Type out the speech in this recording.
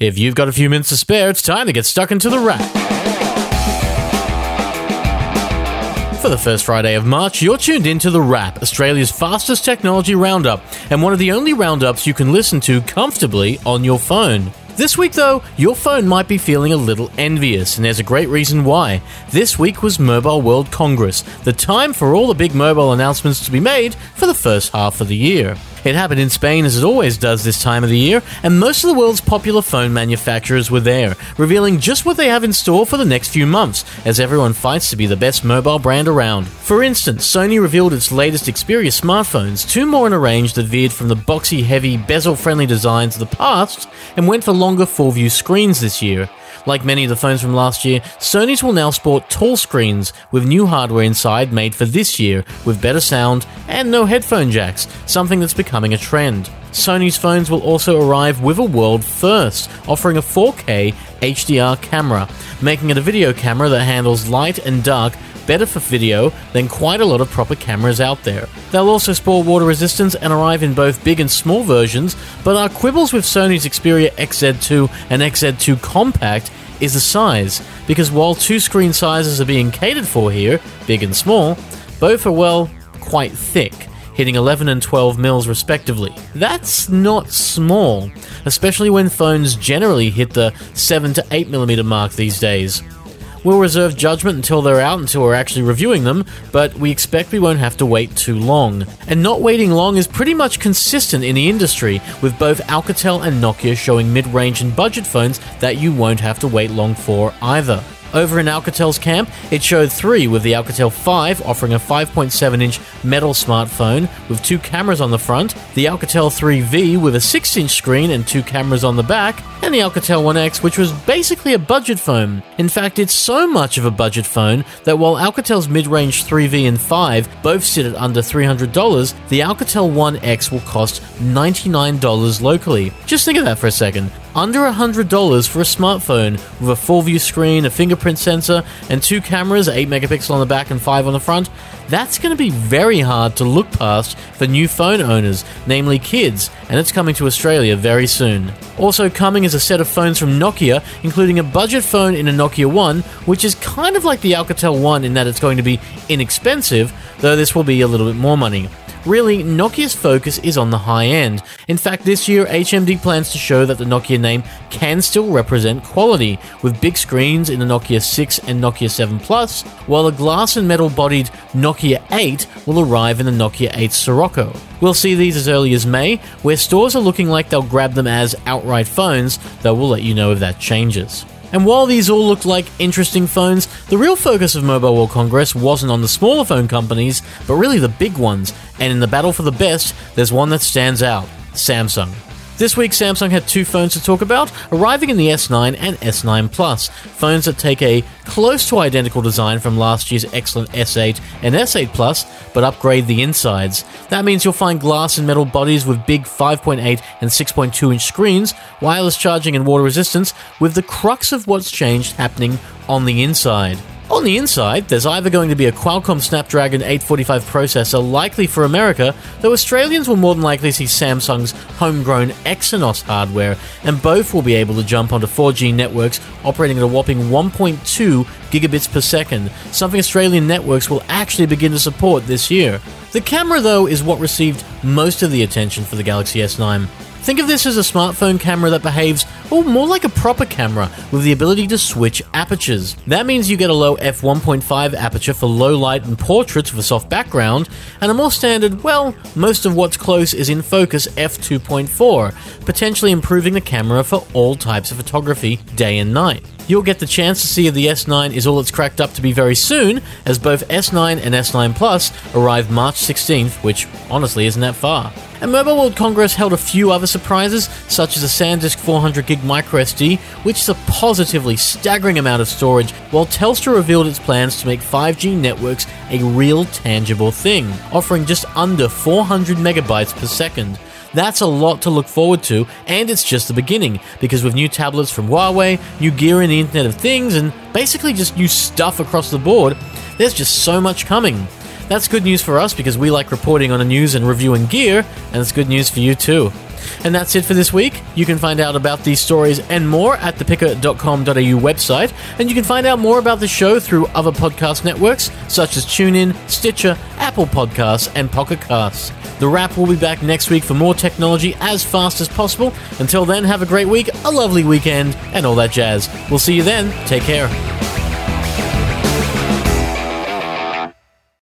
If you've got a few minutes to spare, it's time to get stuck into the wrap. For the first Friday of March, you're tuned into The Wrap, Australia's fastest technology roundup, and one of the only roundups you can listen to comfortably on your phone. This week, though, your phone might be feeling a little envious, and there's a great reason why. This week was Mobile World Congress, the time for all the big mobile announcements to be made for the first half of the year. It happened in Spain as it always does this time of the year, and most of the world's popular phone manufacturers were there, revealing just what they have in store for the next few months, as everyone fights to be the best mobile brand around. For instance, Sony revealed its latest Xperia smartphones, two more in a range that veered from the boxy, heavy, bezel friendly designs of the past and went for longer full view screens this year. Like many of the phones from last year, Sony's will now sport tall screens with new hardware inside made for this year with better sound and no headphone jacks, something that's becoming a trend. Sony's phones will also arrive with a world first, offering a 4K HDR camera, making it a video camera that handles light and dark better for video than quite a lot of proper cameras out there. They'll also sport water resistance and arrive in both big and small versions, but our quibbles with Sony's Xperia XZ2 and XZ2 Compact is the size, because while two screen sizes are being catered for here, big and small, both are, well, quite thick hitting 11 and 12 mils respectively. That's not small, especially when phones generally hit the 7 to 8 millimeter mark these days. We'll reserve judgment until they're out, until we're actually reviewing them, but we expect we won't have to wait too long. And not waiting long is pretty much consistent in the industry, with both Alcatel and Nokia showing mid range and budget phones that you won't have to wait long for either. Over in Alcatel's camp, it showed three, with the Alcatel 5 offering a 5.7 inch metal smartphone with two cameras on the front, the Alcatel 3V with a 6 inch screen and two cameras on the back, and the Alcatel 1X, which was basically a budget phone. In fact, it's so much of a budget phone that while Alcatel's mid range 3V and 5 both sit at under $300, the Alcatel 1X will cost $99 locally. Just think of that for a second under $100 for a smartphone with a full view screen, a fingerprint sensor, and two cameras, 8 megapixel on the back and 5 on the front, that's going to be very hard to look past for new phone owners, namely kids, and it's coming to Australia very soon. Also coming is a set of phones from Nokia, including a budget phone in a Nokia 1, which is kind of like the Alcatel 1 in that it's going to be inexpensive, though this will be a little bit more money. Really, Nokia's focus is on the high end. In fact, this year, HMD plans to show that the Nokia name can still represent quality, with big screens in the Nokia 6 and Nokia 7 Plus, while a glass and metal bodied Nokia 8 will arrive in the Nokia 8 Sirocco. We'll see these as early as May, where stores are looking like they'll grab them as outright phones, though we'll let you know if that changes. And while these all looked like interesting phones, the real focus of Mobile World Congress wasn't on the smaller phone companies, but really the big ones. And in the battle for the best, there's one that stands out Samsung. This week, Samsung had two phones to talk about, arriving in the S9 and S9 Plus, phones that take a close to identical design from last year's excellent S8 and S8 Plus, but upgrade the insides. That means you'll find glass and metal bodies with big 5.8 and 6.2 inch screens, wireless charging and water resistance, with the crux of what's changed happening on the inside. On the inside, there's either going to be a Qualcomm Snapdragon 845 processor likely for America, though Australians will more than likely see Samsung's homegrown Exynos hardware, and both will be able to jump onto 4G networks operating at a whopping 1.2 gigabits per second, something Australian networks will actually begin to support this year. The camera, though, is what received most of the attention for the Galaxy S9. Think of this as a smartphone camera that behaves, well, more like a proper camera with the ability to switch apertures. That means you get a low f1.5 aperture for low light and portraits with a soft background, and a more standard, well, most of what's close is in focus f2.4, potentially improving the camera for all types of photography, day and night. You'll get the chance to see if the S9 is all it's cracked up to be very soon, as both S9 and S9 Plus arrive March 16th, which honestly isn't that far. And Mobile World Congress held a few other surprises, such as a SanDisk 400GB microSD, which is a positively staggering amount of storage, while Telstra revealed its plans to make 5G networks a real tangible thing, offering just under 400 megabytes per second. That's a lot to look forward to, and it's just the beginning, because with new tablets from Huawei, new gear in the Internet of Things, and basically just new stuff across the board, there's just so much coming. That's good news for us because we like reporting on the news and reviewing gear, and it's good news for you too. And that's it for this week. You can find out about these stories and more at the pickr.com.au website, and you can find out more about the show through other podcast networks such as TuneIn, Stitcher, Apple Podcasts, and Pocket Casts. The Wrap will be back next week for more technology as fast as possible. Until then, have a great week, a lovely weekend, and all that jazz. We'll see you then. Take care.